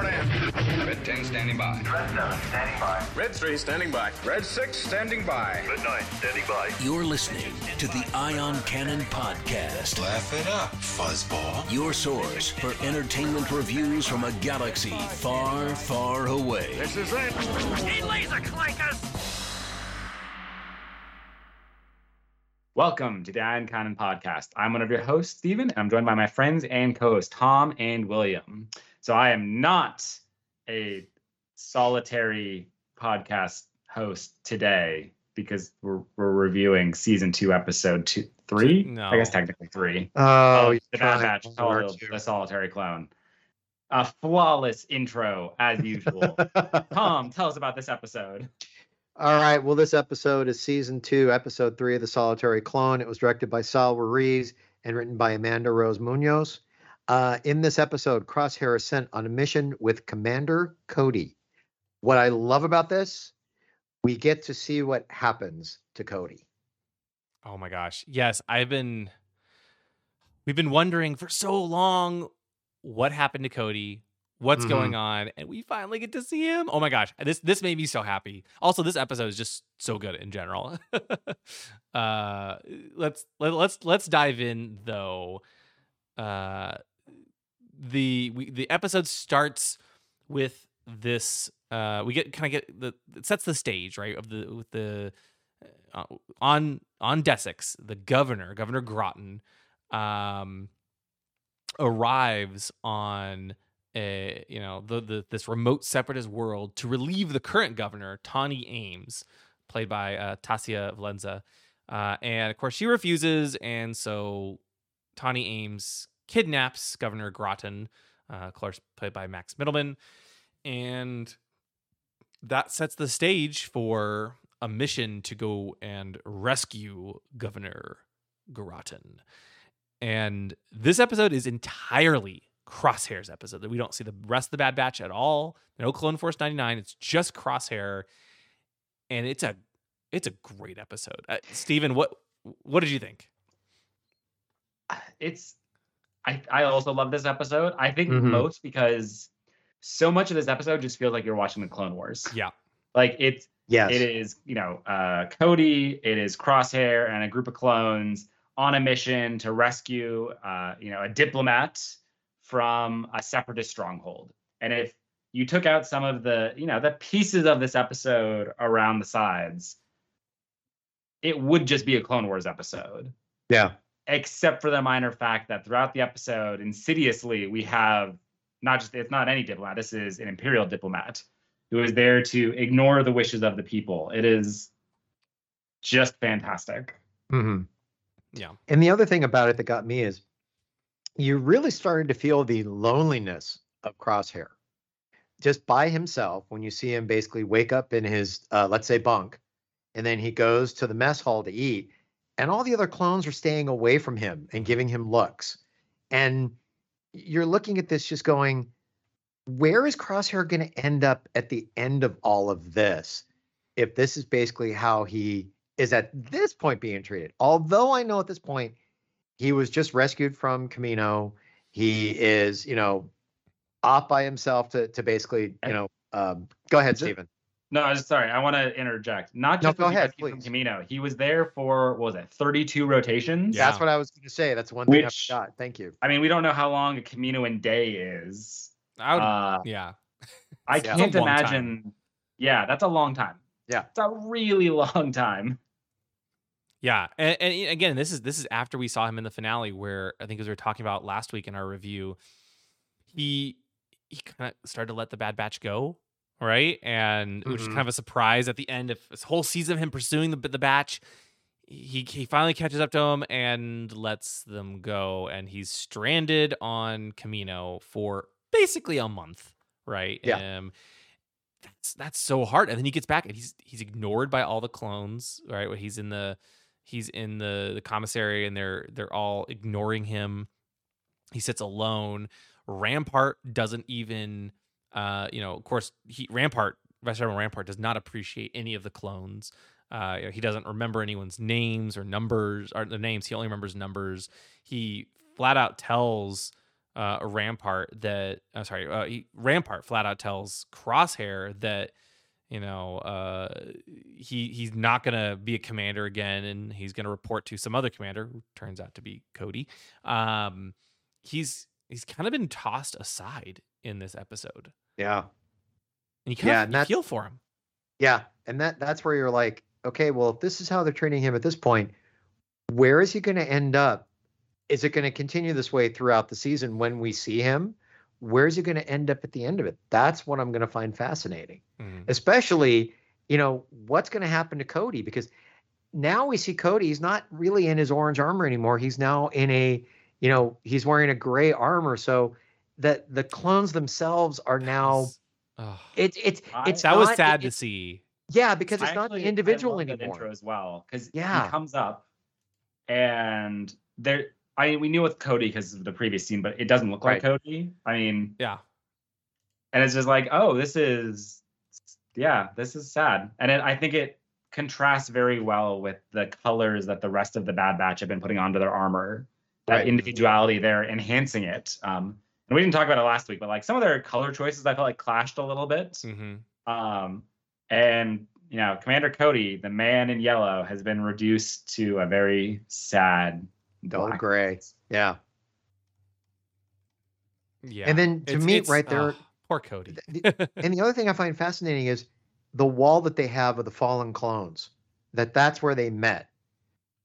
report in. Red 10 standing by. Red 7 standing by. Red 3 standing by. Red 6 standing by. Red 9 standing by. You're listening to the Ion Cannon Podcast. Laugh it up, fuzzball. Your source for entertainment reviews from a galaxy far, far away. This is it. Welcome to the Ion Cannon Podcast. I'm one of your hosts, Stephen, and I'm joined by my friends and co-hosts, Tom and William. So I am not a solitary podcast host today because we're we're reviewing season two, episode two, three. No. I guess technically three. Oh, the Bad Batch, called the Solitary Clone. A flawless intro as usual. Tom, tell us about this episode. All right. Well, this episode is season two, episode three of The Solitary Clone. It was directed by Saul Ruiz and written by Amanda Rose Munoz. Uh, in this episode, Crosshair is sent on a mission with Commander Cody. What I love about this, we get to see what happens to Cody. Oh my gosh. Yes, I've been we've been wondering for so long what happened to Cody, what's going on, and we finally get to see him. Oh my gosh. This this made me so happy. Also, this episode is just so good in general. uh let's let, let's let's dive in though. Uh the we, the episode starts with this uh we get kind of get the it sets the stage, right? Of the with the uh, on on Desix, the governor, Governor Grotton, um, arrives on a you know the, the this remote separatist world to relieve the current governor, Tawni Ames, played by uh, Tasia Valenza, uh, and of course she refuses, and so Tawni Ames kidnaps Governor Grotton, uh, of course played by Max Mittelman, and that sets the stage for a mission to go and rescue Governor Grotton. And this episode is entirely Crosshair's episode. That we don't see the rest of the Bad Batch at all. No Clone Force 99. It's just Crosshair. And it's a it's a great episode. Uh, Steven, what what did you think? it's I I also love this episode. I think Mhm. most because so much of this episode just feels like you're watching the Clone Wars. Yeah. Like it's Yes. it is, you know, uh Cody, it is Crosshair and a group of clones on a mission to rescue uh, you know, a diplomat from a separatist stronghold. And if you took out some of the, you know, the pieces of this episode around the sides, it would just be a Clone Wars episode Yeah. Except for the minor fact that throughout the episode, insidiously, we have not just it's not any diplomat. This is an imperial diplomat who is there to ignore the wishes of the people. It is just fantastic. hmm Yeah. And the other thing about it that got me is you really started to feel the loneliness of Crosshair just by himself when you see him basically wake up in his, uh, let's say, bunk, and then he goes to the mess hall to eat, and all the other clones are staying away from him and giving him looks. And you're looking at this just going, where is Crosshair going to end up at the end of all of this? If this is basically how he is at this point being treated. Although I know at this point he was just rescued from Kamino. He is, you know, off by himself to to basically, you know, um, go ahead, Stephen. No, I just sorry. I want to interject. Not No, just go ahead, from please. Kamino. He was there for what was it, 32 rotations? Yeah. That's what I was going to say. That's one thing Which- I forgot. Thank you. I mean, we don't know how long a Kaminoan day is. I would, Uh, yeah. I can't It's a long time. imagine. Yeah, that's a long time. Yeah. it's a really long time. Yeah, and, and again, this is this is after we saw him in the finale, where I think as we were talking about last week in our review, he he kind of started to let the Bad Batch go, right? And which is kind of a surprise at the end of this whole season of him pursuing the the Batch. He he finally catches up to him and lets them go, and he's stranded on Kamino for basically a month, right? Yeah. Um, that's that's so hard. And then he gets back and he's he's ignored by all the clones, right? Where he's in the he's in the the commissary and they're they're all ignoring him. He sits alone. Rampart doesn't even uh you know, of course he Rampart Vice Admiral Rampart does not appreciate any of the clones. Uh, he doesn't remember anyone's names or numbers or the names. He only remembers numbers. He flat out tells uh, Rampart that uh, sorry, uh, he, Rampart flat out tells Crosshair that you know uh, he he's not gonna be a commander again, and he's gonna report to some other commander who turns out to be Cody. Um, he's he's kind of been tossed aside in this episode, Yeah. and you kind Yeah, of and feel for him. Yeah, and that that's where you're like, okay, well, if this is how they're training him at this point, where is he going to end up? Is it going to continue this way throughout the season when we see him? Where is he going to end up at the end of it? That's what I'm going to find fascinating. Mhm. Especially, you know, what's going to happen to Cody because now we see Cody, he's not really in his orange armor anymore. He's now in a, you know, he's wearing a gray armor. So that the clones themselves are now Ugh. it's it's I- it's that was sad it- to it- see. yeah, because it's I not actually- the I individual love that anymore. intro as well because Yeah. he comes up and there. I mean, we knew with Cody because of the previous scene, but it doesn't look like Cody. I mean, Yeah. and it's just like, oh, this is, yeah, this is sad, and it, I think it contrasts very well with the colors that the rest of the Bad Batch have been putting onto their armor. That Right. individuality, they're enhancing it. Um, and we didn't talk about it last week, but like some of their color choices, I felt like clashed a little bit. hmm Um, and you know, Commander Cody, the man in yellow, has been reduced to a very sad Dull black. gray. Yeah. Yeah. And then to It's- me, it's- right there, ugh, poor Cody. and the other thing I find fascinating is the wall that they have of the fallen clones. That that's where they met.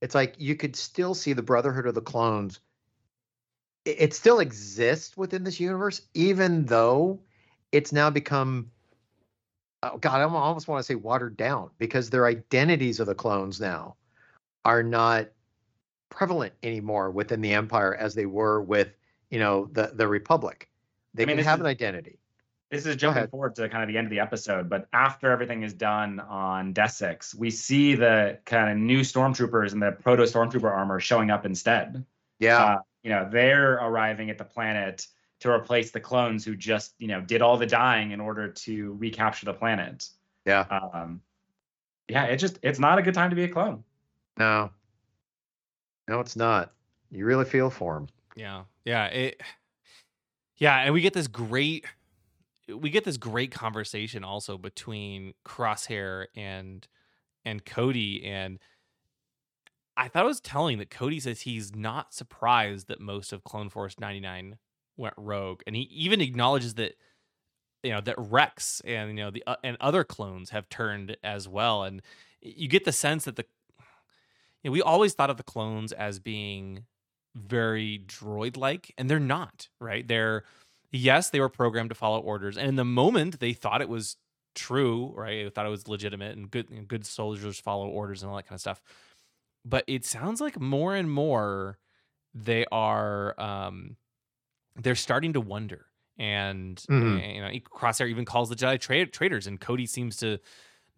It's like you could still see the Brotherhood of the Clones. It, still exists within this universe, even though it's now become. Oh God, I almost want to say watered down because their identities of the clones now are not prevalent anymore within the Empire as they were with you know the the Republic. They I mean, can have is- an identity. This is jumping forward to kind of the end of the episode, but after everything is done on Desix, we see the kind of new stormtroopers and the proto stormtrooper armor showing up instead. Yeah. Uh, you know, they're arriving at the planet to replace the clones who just, you know, did all the dying in order to recapture the planet. Yeah. Um, yeah, it just it's not a good time to be a clone. No. No, it's not. You really feel for him. Yeah. Yeah. It Yeah, and we get this great we get this great conversation also between Crosshair and and Cody and I thought it was telling that Cody says he's not surprised that most of Clone Force 99 went rogue and he even acknowledges that you know that Rex and you know the uh, and other clones have turned as well and you get the sense that the you know, we always thought of the clones as being very droid like and they're not right? They're yes they were programmed to follow orders and in the moment they thought it was true right? They thought it was legitimate and good you know, good soldiers follow orders and all that kind of stuff but it sounds like more and more they are um they're starting to wonder and Mhm. uh, you know crosshair even calls the jedi tra- traitors and cody seems to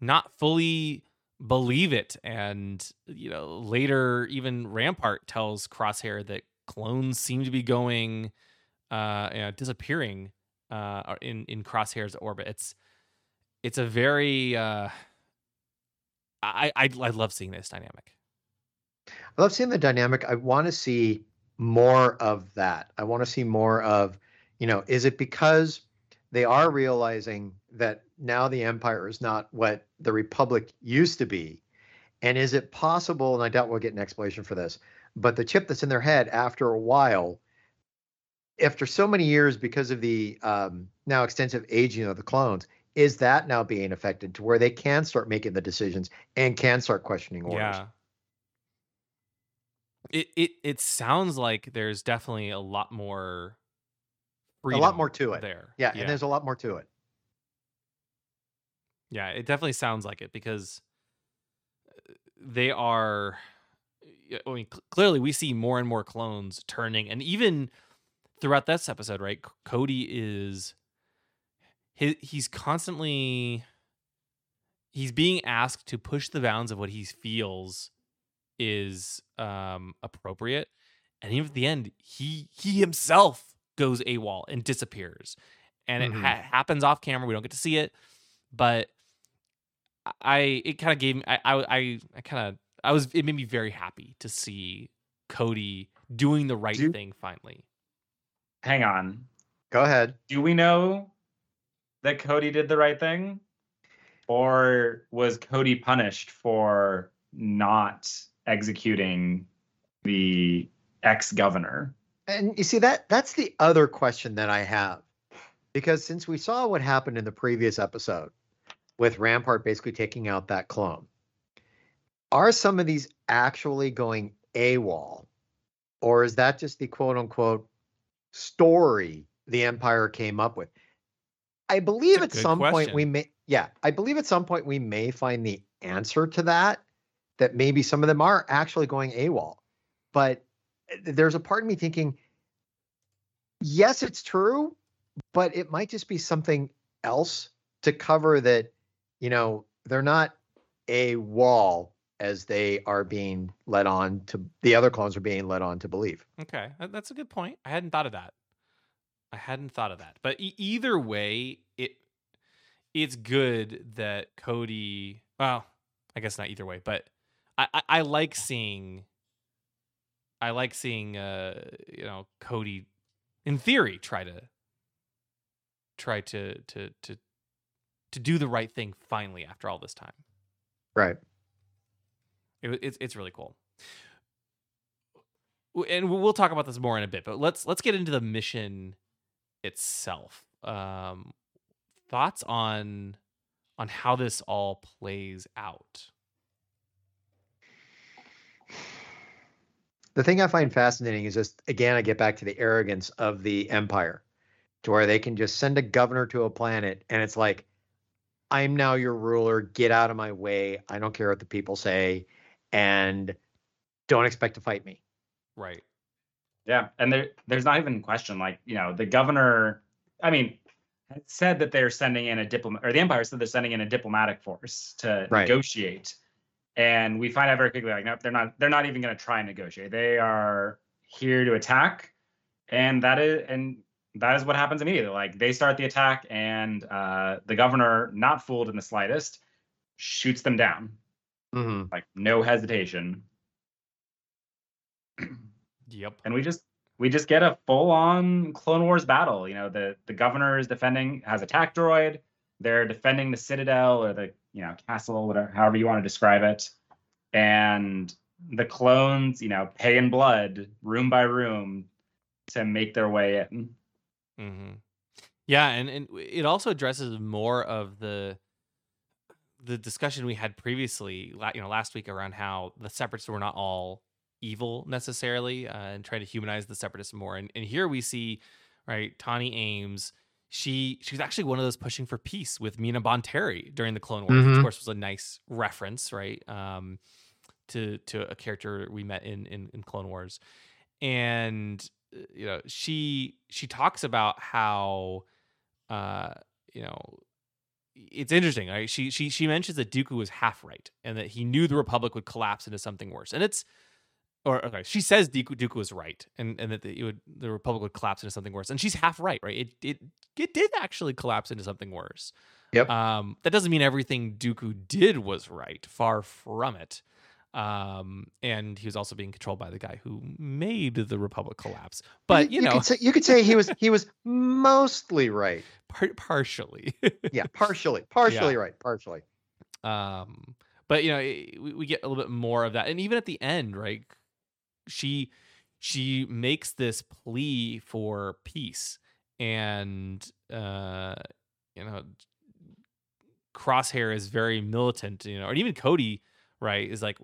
not fully believe it and you know later even rampart tells crosshair that clones seem to be going uh you know, disappearing uh in in crosshair's orbit it's it's a very uh i i, I love seeing this dynamic I love seeing the dynamic. I want to see more of that. I want to see more of, you know, is it because they are realizing that now the empire is not what the republic used to be? And is it possible, and I doubt we'll get an explanation for this, but the chip that's in their head after a while, after so many years because of the um, now extensive aging of the clones, is that now being affected to where they can start making the decisions and can start questioning orders? Yeah. It it it sounds like there's definitely a lot more a lot more to it. there. Yeah, and there's a lot more to it. Yeah, it definitely sounds like it because uh, they are. I mean, cl- clearly we see more and more clones turning, and even throughout this episode, right? Cody is he, he's constantly he's being asked to push the bounds of what he feels is um appropriate, and even at the end, he he himself goes AWOL and disappears, and it Mhm. ha- happens off camera. We don't get to see it, but I it kind of gave me I I I, I kind of I was it made me very happy to see Cody doing the right Do- thing finally. hang on. Go ahead. Do we know that Cody did the right thing? Or was Cody punished for not executing the ex governor? And you see that that's the other question that I have. Because since we saw what happened in the previous episode with Rampart basically taking out that clone, are some of these actually going AWOL? Or is that just the quote unquote story the Empire came up with? I believe at good some point we may yeah, I believe at some point we may find the answer to that. That maybe some of them are actually going AWOL. But eh, there's a part of me thinking, yes, it's true, but it might just be something else to cover that, you know, they're not AWOL as they are being led on to the other clones are being led on to believe. Okay, that's a good point. I hadn't thought of that. I hadn't thought of that. But e- either way, it it's good that Cody. Well, I guess not either way, but I I, I like seeing. I like seeing, uh, you know, Cody, in theory, try to try to to to to do the right thing finally after all this time. Right. It, it's it's really cool. And we'll talk about this more in a bit, but let's let's get into the mission itself. Um, thoughts on on how this all plays out? The thing I find fascinating is just again I get back to the arrogance of the empire to where they can just send a governor to a planet and it's like I'm now your ruler, get out of my way. I don't care what the people say and don't expect to fight me. Right. Yeah, and there there's not even a question. Like, you know, the governor, I mean, said that they're sending in a diplomat, or the Empire said they're sending in a diplomatic force to Right. negotiate. And we find out very quickly, like, nope, they're not. They're not even going to try and negotiate. They are here to attack, and that is and that is what happens immediately. Like they start the attack, and uh, the governor, not fooled in the slightest, shoots them down, hmm like no hesitation. Yep. and we just we just get a full on Clone Wars battle. You know, the the governor is defending has a tac droid. They're defending the citadel or the you know castle, whatever, however you want to describe it. And the clones, you know, pay in blood, room by room, to make their way in. hmm Yeah, and and it also addresses more of the the discussion we had previously, you know, last week around how the separatists were not all evil necessarily, uh, and trying to humanize the separatists more. And and here we see, right, Tawni Ames. She she was actually one of those pushing for peace with Mina Bonteri during the Clone Wars, which Mhm. of course was a nice reference, right, um, to to a character we met in in, in Clone Wars, and you know she she talks about how uh you know it's interesting right? She she she mentions that Dooku was half right and that he knew the republic would collapse into something worse. And it's or okay she says Dooku, Dooku was right and and that the, it would the republic would collapse into something worse and she's half right right it it it did actually collapse into something worse Yep. um that doesn't mean everything Dooku did was right far from it um and he was also being controlled by the guy who made the republic collapse but you, know could say, you could say he was he was mostly right. par- partially Yeah, partially, partially right, partially. um but you know we, we get a little bit more of that and even at the end right she she makes this plea for peace and uh you know crosshair is very militant you know and even cody right is like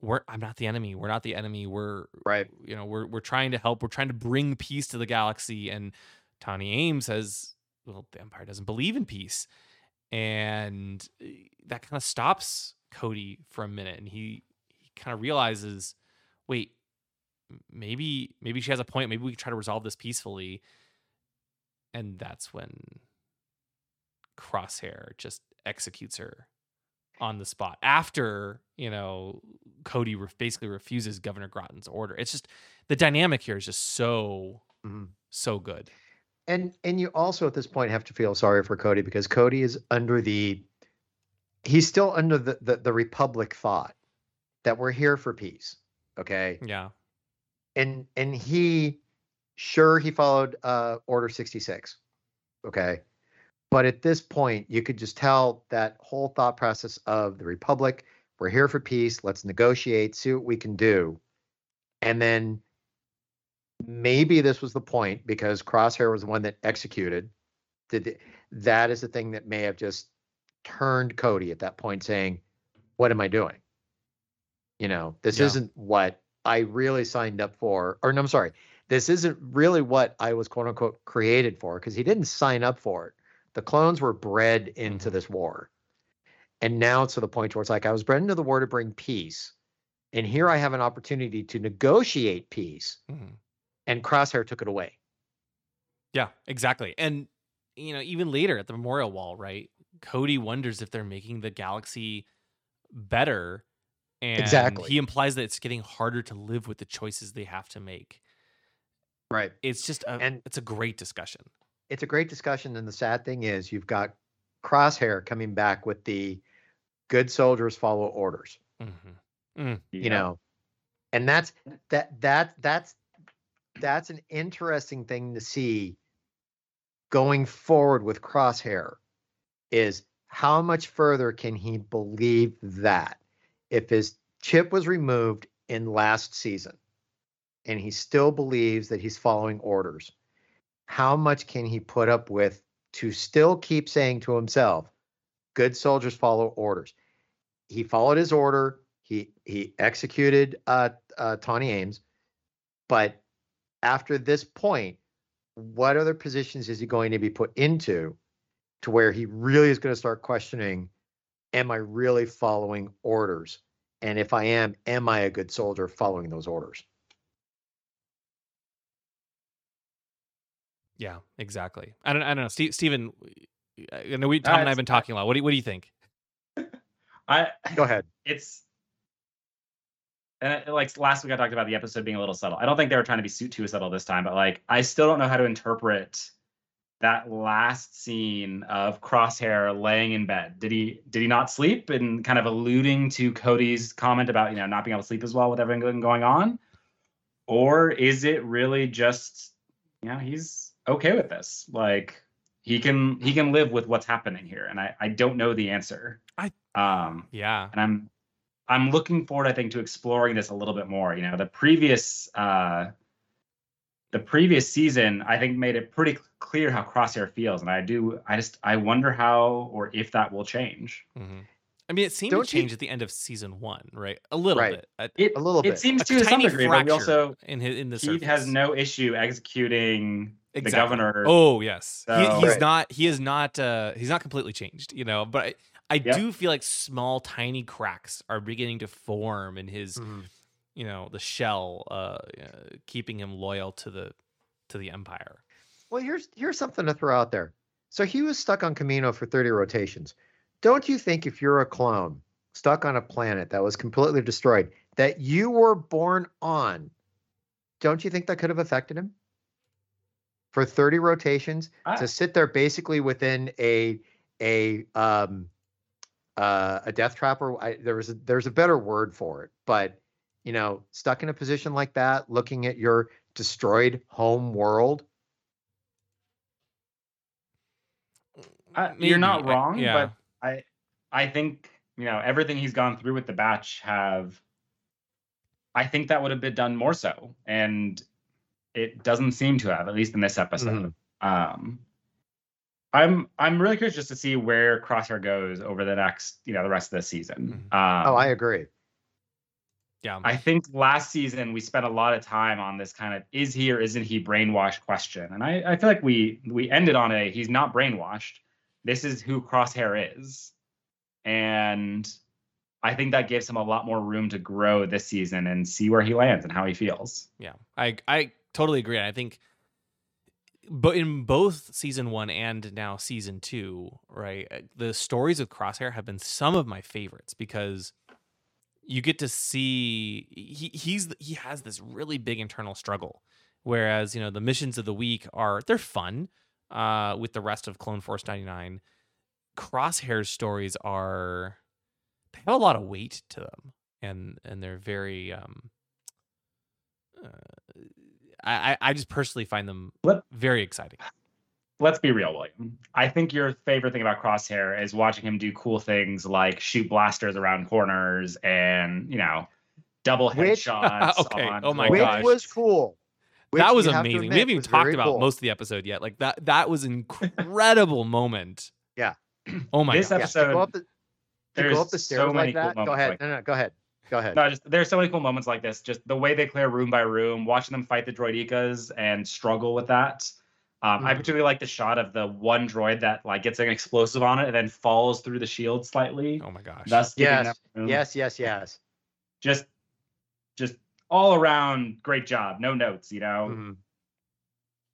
we're i'm not the enemy we're not the enemy we're Right. you know we're we're trying to help we're trying to bring peace to the galaxy and tawni ames says well the empire doesn't believe in peace and eh, that kind of stops cody for a minute and he he kind of realizes wait maybe maybe she has a point maybe we can try to resolve this peacefully and that's when crosshair just executes her on the spot after you know cody re- basically refuses governor grotton's order it's just the dynamic here is just so Mhm. so good And and you also at this point have to feel sorry for Cody because Cody is under the he's still under the the, the republic thought that we're here for peace. Okay. yeah And and he Sure, he followed uh, Order 66. Okay. But at this point, you could just tell that whole thought process of the Republic, we're here for peace, let's negotiate, see what we can do. And then maybe this was the point because Crosshair was the one that executed. Did that is the thing that may have just turned Cody at that point saying, What am I doing? You know, this Yeah. isn't what I really signed up for. Or no, I'm sorry. This isn't really what I was quote unquote created for because he didn't sign up for it. The clones were bred into Mhm. this war. And now it's to the point where it's like I was bred into the war to bring peace. And here I have an opportunity to negotiate peace. Mhm. And Crosshair took it away. Yeah, exactly. And you know, even later at the memorial wall, right? Cody wonders if they're making the galaxy better. And Exactly. he implies that it's getting harder to live with the choices they have to make. Right. It's just a And- it's a great discussion. It's a great discussion. And the sad thing is, you've got Crosshair coming back with the good soldiers follow orders. hmm you know and that's that that that's that's an interesting thing to see going forward with crosshair is how much further can he believe that if his chip was removed in last season and he still believes that he's following orders how much can he put up with to still keep saying to himself good soldiers follow orders he followed his order. He he executed uh, uh, Tawni Ames, but after this point, what other positions is he going to be put into, to where he really is going to start questioning, am I really following orders? And if I am, am I a good soldier following those orders? Yeah, exactly. I don't I don't know. Steve, Steven, I know we Tom and I have been talking a lot. What do you, what do you think? I Go ahead. it's and it- like last week I talked about the episode being a little subtle. I don't think they were trying to be su- too subtle this time, but like I still don't know how to interpret that last scene of Crosshair laying in bed. Did he did he not sleep and kind of alluding to Cody's comment about you know not being able to sleep as well with everything going on, or is it really just you know he's okay with this like he can he can live with what's happening here and I I don't know the answer. I- um Yeah. and I'm I'm looking forward, I think, to exploring this a little bit more. You know, the previous uh the previous season, I think, made it pretty clear how Crosshair feels, and I do. I just I wonder how or if that will change. hmm I mean, it seemed Don't to you- change at the end of season one, right? A little Right. bit. A, It A little bit. it seems a to some degree, but we also in his, in the he surface. has no issue executing the governor. Oh yes, he, he's Right. not. He is not. Uh, he's not completely changed, you know. But I, I Yep. do feel like small, tiny cracks are beginning to form in his, Mhm. You know, the shell, uh, uh, keeping him loyal to the to the empire. Well, here's here's something to throw out there. So he was stuck on Kamino for 30 rotations. Don't you think if you're a clone stuck on a planet that was completely destroyed that you were born on, don't you think that could have affected him? For 30 rotations I- to sit there basically within a a um uh, a death trap or I, there was a, there's a better word for it, but you know, stuck in a position like that, looking at your destroyed home world, I- you're not Maybe, I- wrong, yeah. but I I think you know everything he's gone through with the batch have. I think that would have been done more so, and it doesn't seem to have, at least in this episode. Um, I'm I'm really curious just to see where Crosshair goes over the next, you know, the rest of the season. Um, oh, I agree. Yeah. I think last season we spent a lot of time on this kind of is he or isn't he brainwashed question, and I, I feel like we we ended on a he's not brainwashed. This is who Crosshair is, and I think that gives him a lot more room to grow this season and see where he lands and how he feels. Yeah, I I totally agree. I think, but in both season one and now season two, right, uh, the stories with Crosshair have been some of my favorites because you get to see he he's he has this really big internal struggle, whereas you know the missions of the week are they're fun, uh, with the rest of Clone Force ninety nine. Crosshair's stories are they have a lot of weight to them, and and they're very um uh, I I, just personally find them Let- very exciting. Let's be real, William. I think your favorite thing about Crosshair is watching him do cool things like shoot blasters around corners and you know double Which- headshots. Okay, on oh my Which droids. gosh. was cool. Which that was you have to amazing. We haven't even talked about cool. most of the episode yet. Like that that was an incredible moment. Yeah. Oh my This god. Yeah, to episode- go up the, There's go up the so stairs many like cool that. Go ahead. like no, no, go ahead. Go ahead. No, just there's so many cool moments like this. Just the way they clear room by room, watching them fight the droidekas and struggle with that. Um, I Mhm. particularly like the shot of the one droid that like gets an explosive on it and then falls through the shield slightly. Oh my gosh. Thus Yes. Yes, yes, yes. Just, just all around great job. No notes, you know. Mhm.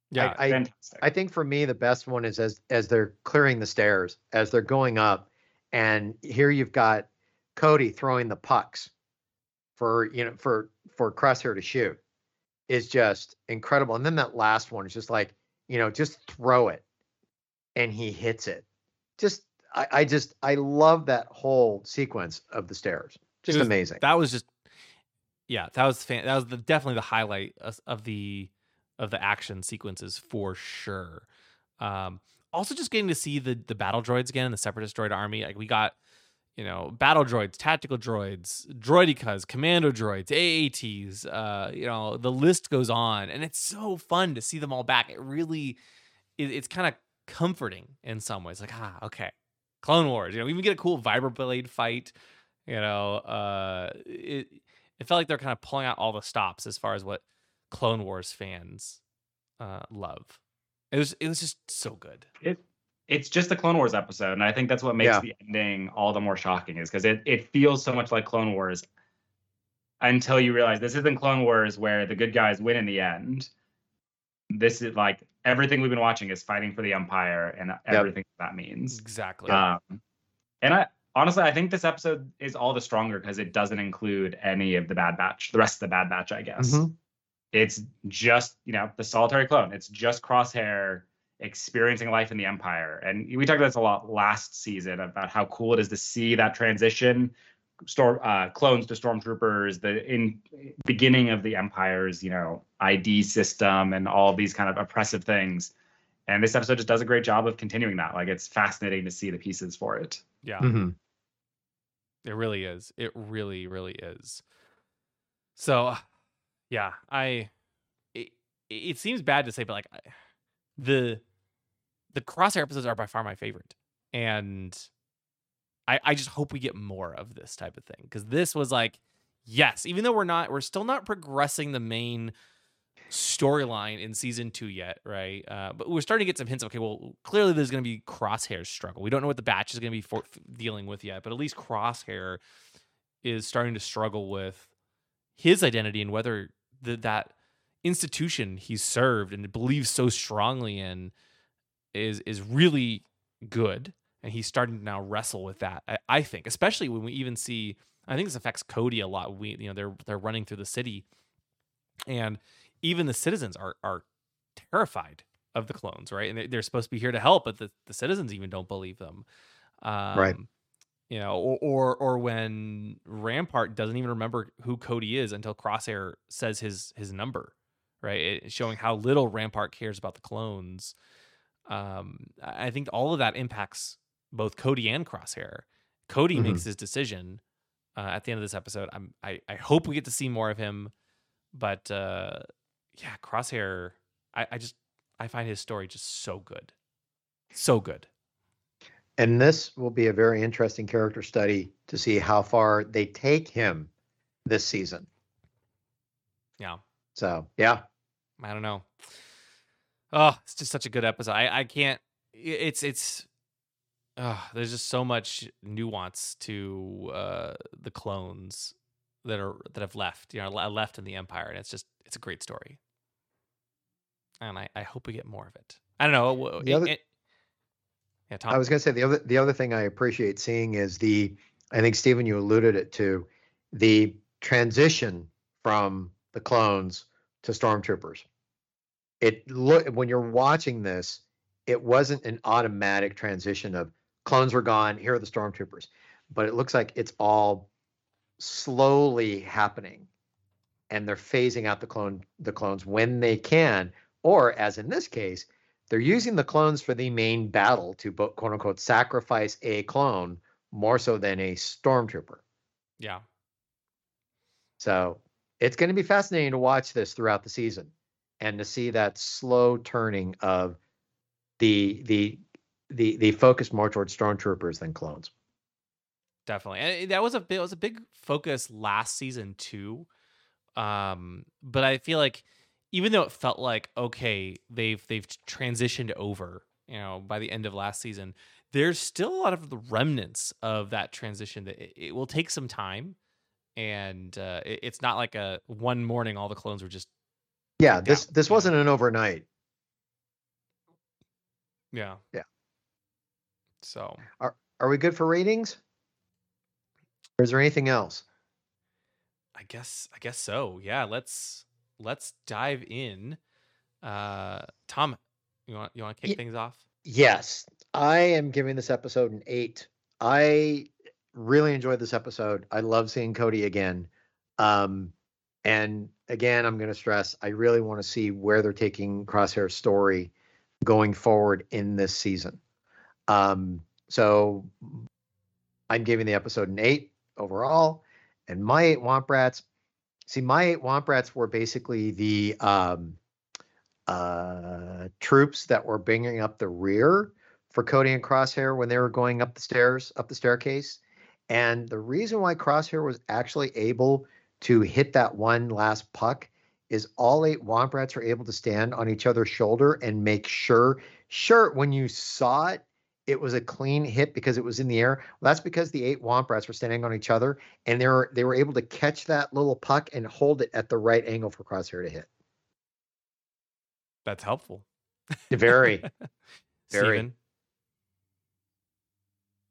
yeah. I- Fantastic. I think for me the best one is as as they're clearing the stairs, as they're going up, and here you've got Cody throwing the pucks for you know for for Crosshair to shoot is just incredible. And then that last one is just like you know just throw it, and he hits it. Just I, I just I love that whole sequence of the stairs. Just was- amazing. that was just yeah that was fan that was the, definitely the highlight of, of the of the action sequences for sure um also just getting to see the the battle droids again and the separatist droid army like we got you know battle droids tactical droids droidekas commando droids aats uh you know the list goes on and it's so fun to see them all back. It really it, it's kind of comforting in some ways like ah okay clone wars you know we even get a cool vibroblade fight you know uh it it felt like they're kind of pulling out all the stops as far as what clone wars fans uh love. It was it was just so good. It it's just a Clone Wars episode, and I think that's what makes Yeah. the ending all the more shocking, is because it it feels so much like Clone Wars until you realize this isn't Clone Wars where the good guys win in the end. This is like everything we've been watching is fighting for the Empire and everything that means. exactly Um, and I honestly, I think this episode is all the stronger because it doesn't include any of the Bad Batch, the rest of the Bad Batch, I guess. Mhm. It's just you know the solitary clone. It's just Crosshair experiencing life in the Empire, and we talked about this a lot last season about how cool it is to see that transition. Storm uh, clones to stormtroopers, the in beginning of the Empire's you know ID system and all these kind of oppressive things. And this episode just does a great job of continuing that. Like it's fascinating to see the pieces for it. yeah Mhm. It really is. It really, really is. So, uh, yeah, I. It, it seems bad to say, but like, I- the the crosshair episodes are by far my favorite, and I I just hope we get more of this type of thing because this was like, yes, even though we're not, we're still not progressing the main storyline in season two yet, right? Uh, but we're starting to get some hints. Okay, well, clearly there's going to be Crosshair's struggle. We don't know what the batch is going to be for, dealing with yet, but at least Crosshair is starting to struggle with his identity and whether the, that institution he's served and believes so strongly in is is really good. And he's starting to now wrestle with that. I, I think, especially when we even see, I think this affects Cody a lot. We, you know, they're they're running through the city, and even the citizens are are terrified of the clones, right? And they- they're supposed to be here to help, but the, the citizens even don't believe them. Um, You know, or, or or when Rampart doesn't even remember who Cody is until Crosshair says his his number, right? It, showing how little Rampart cares about the clones. Um, I think all of that impacts both Cody and Crosshair. Cody Mhm. makes his decision uh, at the end of this episode. I'm I, I hope we get to see more of him, but uh, yeah, Crosshair. I, I just I find his story just so good, so good. And this will be a very interesting character study to see how far they take him this season. Yeah, So, yeah. I don't know. Oh, it's just such a good episode. I I can't. It's it's. Uh, there's just so much nuance to uh, the clones that are that have left. You know, left in the empire, and it's just it's a great story. And I I hope we get more of it. I don't know. it- other- it- yeah, Tom. I was going to say the other the other thing I appreciate seeing is the I think Stephen you alluded it to the transition from the clones to stormtroopers. It look when you're watching this, it wasn't an automatic transition of clones were gone, here are the stormtroopers. But it looks like it's all slowly happening. and they're phasing out the clone the clones when they can, or as in this case, they're using the clones for the main battle to quote unquote sacrifice a clone more so than a stormtrooper. Yeah. So it's going to be fascinating to watch this throughout the season and to see that slow turning of the the the the focus more towards stormtroopers than clones. Definitely. And that was a bit was a big focus last season too. Um, but I feel like even though it felt like okay, they've they've transitioned over, you know, by the end of last season, there's still a lot of the remnants of that transition that it, it will take some time. And uh, it, it's not like a one morning all the clones were just Yeah, this out, this wasn't an overnight. yeah. Yeah. So Are are we good for ratings? Or is there anything else? I guess I guess so. Yeah, let's let's dive in. Uh Tom, you want you want to kick Ye- things off? Yes, I am giving this episode an eight. I really enjoyed this episode. I love seeing Cody again. Um, and again, I'm going to stress I really want to see where they're taking Crosshair's story going forward in this season. Um, so I'm giving the episode an eight overall. And my eight Womp Rats, see, my eight Womp Rats were basically the um, uh, troops that were bringing up the rear for Cody and Crosshair when they were going up the stairs, up the staircase. And the reason why Crosshair was actually able to hit that one last puck is all eight Womp Rats are able to stand on each other's shoulder and make sure, sure, when you saw it, it was a clean hit because it was in the air. Well, that's because the eight Womp Rats were standing on each other and they were they were able to catch that little puck and hold it at the right angle for Crosshair to hit. That's helpful. Very. Very. Steven?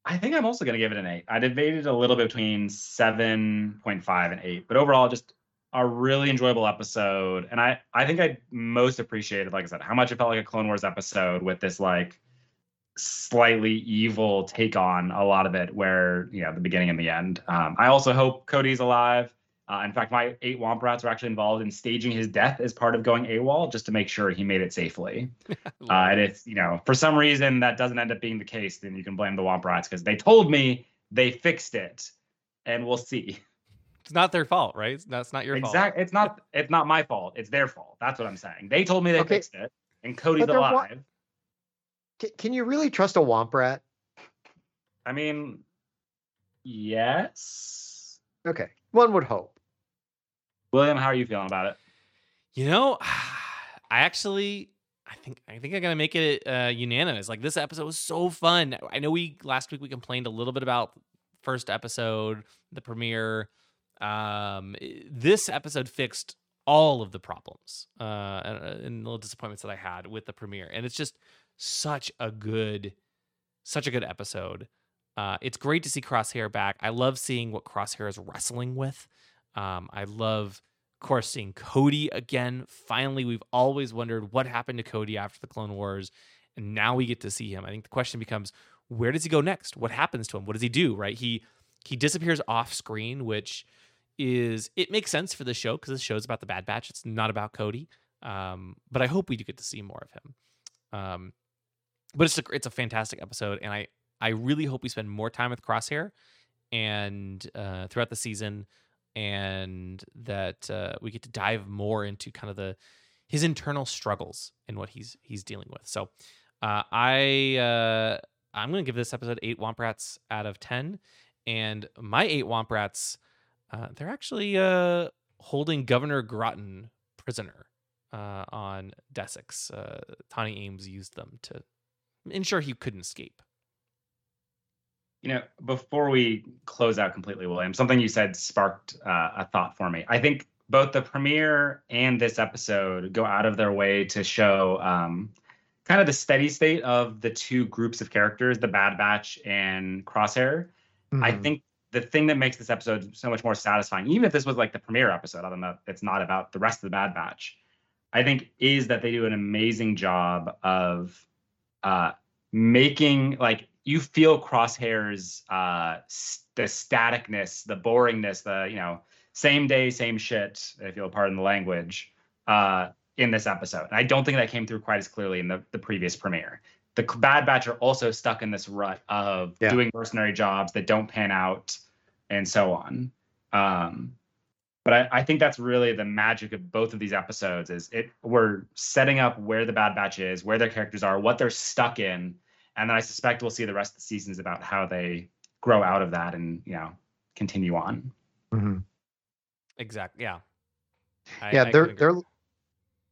I think I'm also going to give it an eight. I debated a little bit between 7.5 and 8, but overall, just a really enjoyable episode. And I, I think I most appreciated, like I said, how much it felt like a Clone Wars episode with this like slightly evil take on a lot of it, where, you know, the beginning and the end. Um, I also hope Cody's alive. Uh, in fact, my eight Womp Rats are actually involved in staging his death as part of going AWOL just to make sure he made it safely. Uh, and if you know for some reason that doesn't end up being the case, then you can blame the Womp Rats because they told me they fixed it, and we'll see. It's not their fault, right? That's not your fault. Exactly. It's not. It's not my fault. It's their fault. That's what I'm saying. They told me they Okay. fixed it, and Cody's But they're wa- alive. Can, can you really trust a Womp Rat? I mean, yes. Okay, one would hope. William, how are you feeling about it? You know, I actually I think I think I'm gonna make it uh, unanimous. Like this episode was so fun. I know we last week we complained a little bit about first episode, the premiere. Um, this episode fixed all of the problems uh, and, and little disappointments that I had with the premiere, and it's just such a good, such a good episode. Uh, it's great to see Crosshair back. I love seeing what Crosshair is wrestling with. Um, I love of course, seeing Cody again. Finally, we've always wondered what happened to Cody after the Clone Wars, and now we get to see him. I think the question becomes, where does he go next? What happens to him? What does he do? Right? He he disappears off screen, which is it makes sense for the show because the show's about the Bad Batch. It's not about Cody. Um, but I hope we do get to see more of him. Um, but it's a it's a fantastic episode, and I I really hope we spend more time with Crosshair and uh, throughout the season and that uh, we get to dive more into kind of the his internal struggles and what he's he's dealing with. So uh, I uh, I'm gonna give this episode eight Womp Rats out of ten, and my eight Womp Rats uh, they're actually uh, holding Governor Grotton prisoner uh, on Desix. Uh, Tawni Ames used them to ensure he couldn't escape. You know, before we close out completely, William, something you said sparked uh, a thought for me. I think both the premiere and this episode go out of their way to show um, kind of the steady state of the two groups of characters, the Bad Batch and Crosshair. I Mhm. think the thing that makes this episode so much more satisfying, even if this was like the premiere episode, I don't know, it's not about the rest of the Bad Batch, I think is that they do an amazing job of uh, making like you feel Crosshair's uh, the staticness, the boringness, the you know same day, same shit, if you'll pardon the language, uh, in this episode. And I don't think that came through quite as clearly in the, the previous premiere. The Bad Batch are also stuck in this rut of Yeah. doing mercenary jobs that don't pan out and so on. Um, but I, I think that's really the magic of both of these episodes is it we're setting up where the Bad Batch is, where their characters are, what they're stuck in, and then I suspect we'll see the rest of the seasons about how they grow out of that and you know continue on. Mm-hmm. Exactly. Yeah. I- yeah, I they're they're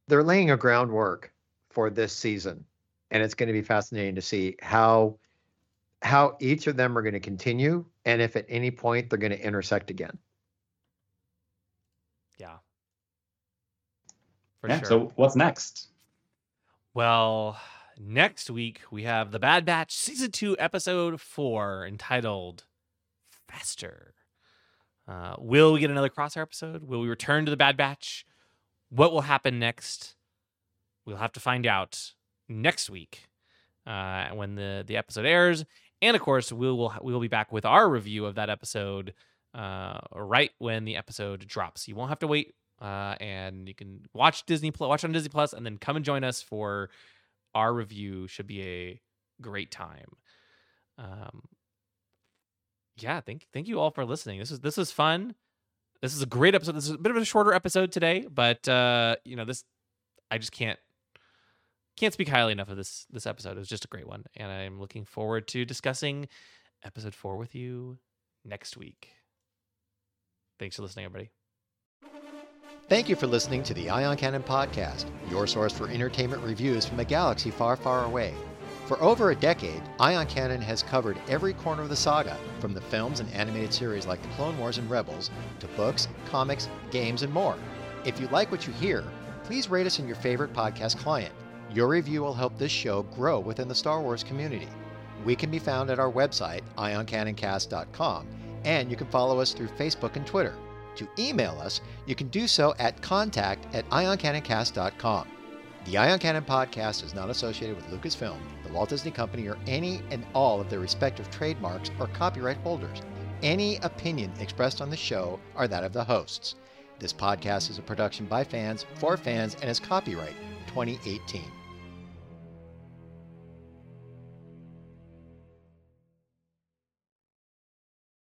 they're laying a groundwork for this season, and it's going to be fascinating to see how how each of them are going to continue, and if at any point they're going to intersect again. yeah. For yeah. sure. So what's next? Well, next week we have The Bad Batch Season 2, Episode 4, entitled Faster. Uh, will we get another Crosshair episode? Will we return to The Bad Batch? What will happen next? We'll have to find out next week uh, when the, the episode airs. And of course, we will we will be back with our review of that episode uh, right when the episode drops. You won't have to wait, uh, and you can watch Disney Plus, watch on Disney Plus, and then come and join us for our review. Should be a great time. Um, yeah, thank thank you all for listening. This is this is fun. This is a great episode. This is a bit of a shorter episode today, but uh, you know this, I just can't can't speak highly enough of this this episode. It was just a great one, and I'm looking forward to discussing episode four with you next week. Thanks for listening, everybody. Thank you for listening to the Ion Cannon Podcast, your source for entertainment reviews from a galaxy far, far away. For over a decade, Ion Cannon has covered every corner of the saga, from the films and animated series like The Clone Wars and Rebels, to books, comics, games, and more. If you like what you hear, please rate us in your favorite podcast client. Your review will help this show grow within the Star Wars community. We can be found at our website, ioncanoncast.com, and you can follow us through Facebook and Twitter. To email us, you can do so at contact at ioncanoncast.com. The Ion Cannon podcast is not associated with Lucasfilm, the Walt Disney Company, or any and all of their respective trademarks or copyright holders. Any opinion expressed on the show are that of the hosts. This podcast is a production by fans for fans and is copyright 2018.